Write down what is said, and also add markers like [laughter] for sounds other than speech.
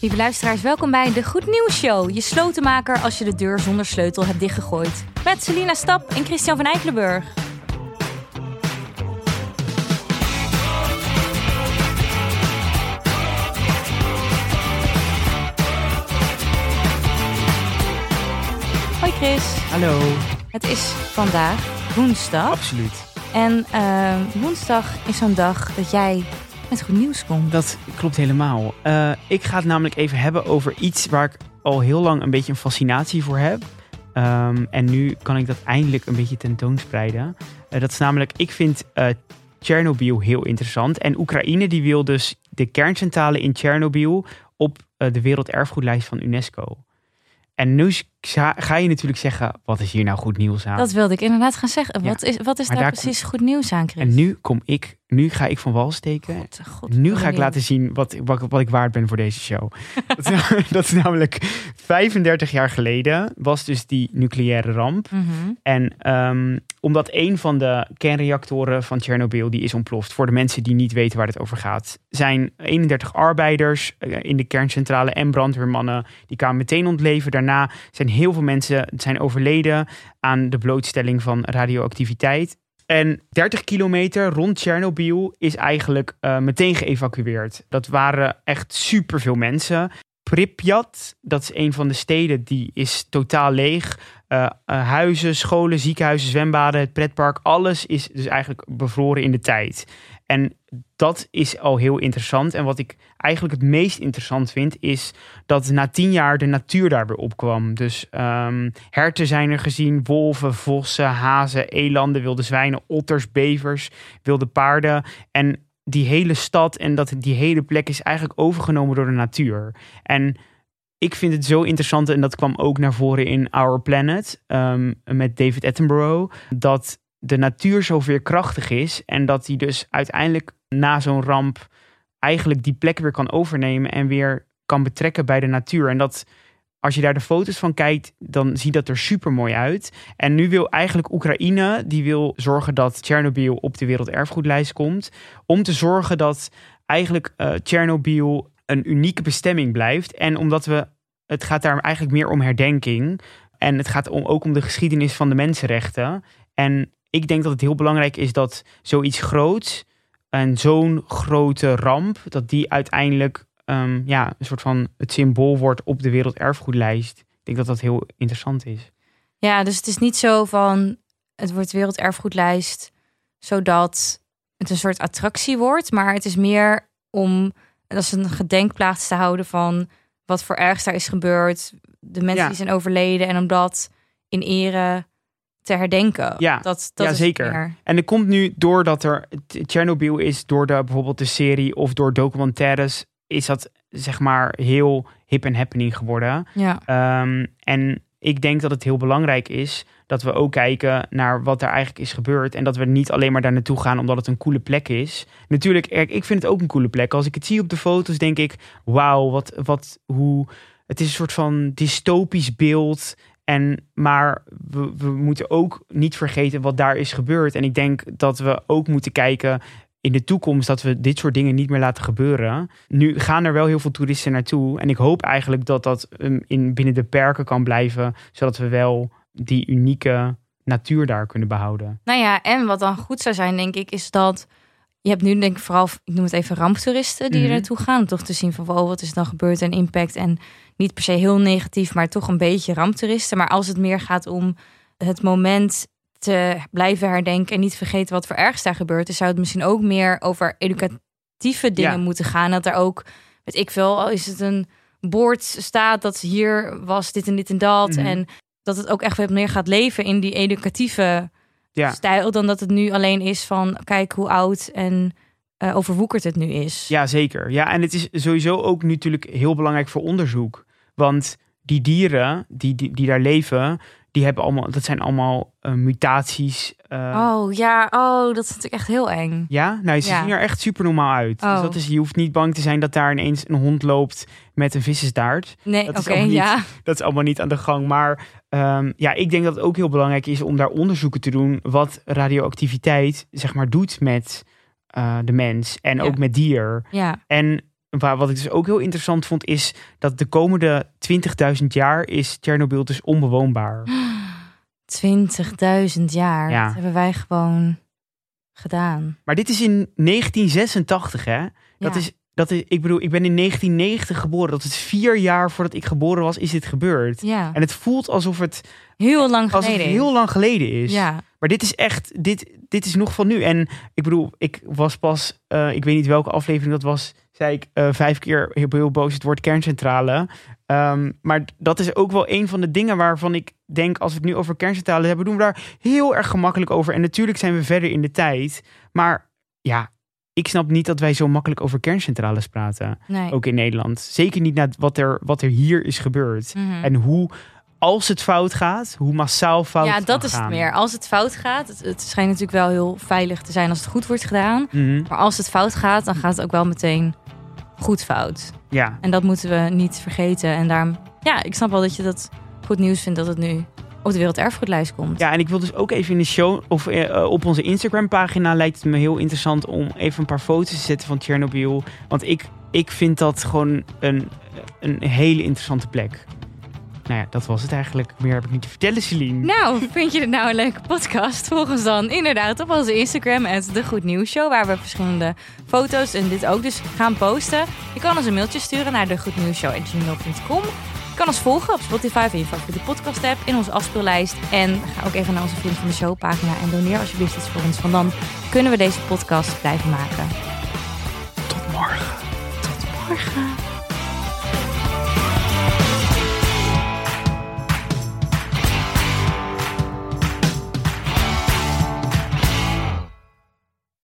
Lieve luisteraars, welkom bij de Goed Nieuws Show. Je slotenmaker als je de deur zonder sleutel hebt dichtgegooid. Met Selina Stap en Christian van Eikelenburg. Hoi Chris, Hallo. het is vandaag woensdag. Absoluut. En eh, woensdag is zo'n dag dat jij met goed nieuws komt. Dat klopt helemaal. Eh, ik ga het namelijk even hebben over iets waar ik al heel lang een beetje een fascinatie voor heb. Ehm, en nu kan ik dat eindelijk een beetje tentoonspreiden. Eh, dat is namelijk, ik vind eh Tsjernobyl heel interessant. En Oekraïne die wil dus de kerncentrale in Tsjernobyl op de werelderfgoedlijst van UNESCO. En nu ga je natuurlijk zeggen, wat is hier nou goed nieuws aan? Dat wilde ik inderdaad gaan zeggen. Ja. Wat is, wat is Maar daar precies goed nieuws aan, Chris? En nu kom ik, nu ga ik van wal steken. God, God, Nu ga ik laten zien wat, wat, wat ik waard ben voor deze show. [laughs] dat, is, nam- dat is namelijk 35 jaar geleden was dus die nucleaire ramp. Mhm. En ehm, omdat een van de kernreactoren van Tsjernobyl die is ontploft, voor de mensen die niet weten waar het over gaat, zijn 31 arbeiders eh, in de kerncentrale en brandweermannen die kwamen meteen ontleven. Daarna zijn heel veel mensen zijn overleden aan de blootstelling van radioactiviteit. En 30 kilometer rond Tsjernobyl is eigenlijk eh, meteen geëvacueerd. Dat waren echt superveel mensen. Pripyat, dat is een van de steden, die is totaal leeg. Eh, eh, huizen, scholen, ziekenhuizen, zwembaden, het pretpark, alles is dus eigenlijk bevroren in de tijd. En dat is al heel interessant. En wat ik eigenlijk het meest interessant vind, is dat na tien jaar de natuur daar weer opkwam. Dus ehm, herten zijn er gezien, wolven, vossen, hazen, elanden, wilde zwijnen, otters, bevers, wilde paarden. En die hele stad en dat, die hele plek is eigenlijk overgenomen door de natuur. En ik vind het zo interessant, en dat kwam ook naar voren in Our Planet ehm, met David Attenborough, dat de natuur zo veerkrachtig is en dat hij dus uiteindelijk na zo'n ramp eigenlijk die plek weer kan overnemen en weer kan betrekken bij de natuur. En dat als je daar de foto's van kijkt, dan ziet dat er super mooi uit. En nu wil eigenlijk Oekraïne, die wil zorgen dat Tsjernobyl op de werelderfgoedlijst komt. Om te zorgen dat eigenlijk eh Tsjernobyl een unieke bestemming blijft. En omdat we, het gaat daar eigenlijk meer om herdenking. En het gaat om, ook om de geschiedenis van de mensenrechten. En ik denk dat het heel belangrijk is dat zoiets groots en zo'n grote ramp, dat die uiteindelijk ehm, ja, een soort van het symbool wordt op de werelderfgoedlijst. Ik denk dat dat heel interessant is. Ja, dus het is niet zo van het wordt werelderfgoedlijst zodat het een soort attractie wordt, maar het is meer om dat is een gedenkplaats te houden van wat voor ergs daar is gebeurd, de mensen Ja. die zijn overleden en om dat in ere te herdenken. Ja, dat, dat ja, is zeker. meer. En er komt nu doordat er Tsjernobyl is, door de, bijvoorbeeld de serie of door documentaires, is dat zeg maar heel hip en happening geworden. Ja. Ehm, en ik denk dat het heel belangrijk is dat we ook kijken naar wat er eigenlijk is gebeurd. En dat we niet alleen maar daar naartoe gaan omdat het een coole plek is. Natuurlijk, ik vind het ook een coole plek. Als ik het zie op de foto's, denk ik: wauw, wat, wat, hoe. Het is een soort van dystopisch beeld. En, maar we, we moeten ook niet vergeten wat daar is gebeurd. En ik denk dat we ook moeten kijken in de toekomst dat we dit soort dingen niet meer laten gebeuren. Nu gaan er wel heel veel toeristen naartoe. En ik hoop eigenlijk dat dat um, in, binnen de perken kan blijven. Zodat we wel die unieke natuur daar kunnen behouden. Nou ja, en wat dan goed zou zijn, denk ik, is dat je hebt nu denk ik vooral, ik noem het even ramptoeristen die Mhm. er naartoe gaan. Om toch te zien van, wow, wat is dan gebeurd en impact. En niet per se heel negatief, maar toch een beetje ramptoeristen. Maar als het meer gaat om het moment te blijven herdenken en niet vergeten wat voor ergs daar gebeurd is, zou het misschien ook meer over educatieve dingen Ja. moeten gaan. Dat er ook, weet ik veel, is het een bord staat dat hier was dit en dit en dat. Mhm. En dat het ook echt wat meer gaat leven in die educatieve Ja. stijl dan dat het nu alleen is van kijk hoe oud en eh, overwoekerd het nu is. Ja, zeker. Ja, en het is sowieso ook natuurlijk heel belangrijk voor onderzoek. Want die dieren die, die, die daar leven, die hebben allemaal, dat zijn allemaal eh, mutaties. eh, Oh ja, oh, dat is natuurlijk echt heel eng. Ja, nou, ze Ja. zien er echt super normaal uit. Oh. Dus dat is, je hoeft niet bang te zijn dat daar ineens een hond loopt met een vissenstaart. Nee, Dat oké, niet- ja. [laughs] Dat is allemaal niet aan de gang. Maar ehm, ja, ik denk dat het ook heel belangrijk is om daar onderzoeken te doen wat radioactiviteit zeg maar doet met eh, de mens en Ja. ook met dier. Ja, En waar, wat ik dus ook heel interessant vond, is dat de komende 20.000 jaar is Tsjernobyl dus onbewoonbaar. [gasps] 20.000 jaar. Ja. Dat hebben wij gewoon gedaan. Maar dit is in 1986, hè? Dat Ja. is, dat is, ik bedoel, ik ben in 1990 geboren. Dat is vier jaar voordat ik geboren was, is dit gebeurd. Ja, En het voelt alsof het, heel lang alsof geleden. het heel lang geleden is. Ja, Maar dit is echt, dit, dit is nog van nu. En ik bedoel, ik was pas, eh, ik weet niet welke aflevering dat was, zei ik eh, vijf keer heel, heel boos het woord kerncentrale. Ehm, maar dat is ook wel een van de dingen waarvan ik denk, als we het nu over kerncentrale hebben, doen we daar heel erg gemakkelijk over. En natuurlijk zijn we verder in de tijd. Maar ja, ik snap niet dat wij zo makkelijk over kerncentrales praten. nee. Ook in Nederland. Zeker niet na wat er, wat er hier is gebeurd. Mhm. En hoe, als het fout gaat, hoe massaal fout ja, kan dat is het gaan. meer. Als het fout gaat, het, het schijnt natuurlijk wel heel veilig te zijn als het goed wordt gedaan. Mhm. Maar als het fout gaat, dan gaat het ook wel meteen goed fout. Ja, En dat moeten we niet vergeten. En daarom, ja, ik snap wel dat je dat goed nieuws vindt dat het nu op de Werelderfgoedlijst komt. Ja, en ik wil dus ook even in de show of eh, op onze Instagram pagina lijkt het me heel interessant om even een paar foto's te zetten van Tsjernobyl. Want ik, ik vind dat gewoon een, een hele interessante plek. Nou ja, dat was het eigenlijk. Meer heb ik niet te vertellen, Celine. Nou, vind je dit nou een leuke podcast? Volg ons dan inderdaad op onze Instagram, het De Goed Nieuws Show, waar we verschillende foto's en dit ook dus gaan posten. Je kan ons een mailtje sturen naar degoednieuwsshow.gmail.com. Kan ons volgen op Spotify of in je favoriete podcast app, in onze afspeellijst. En ga ook even naar onze Vriend van de Show pagina en doneer alsjeblieft iets voor ons, want dan kunnen we deze podcast blijven maken. Tot morgen. Tot morgen.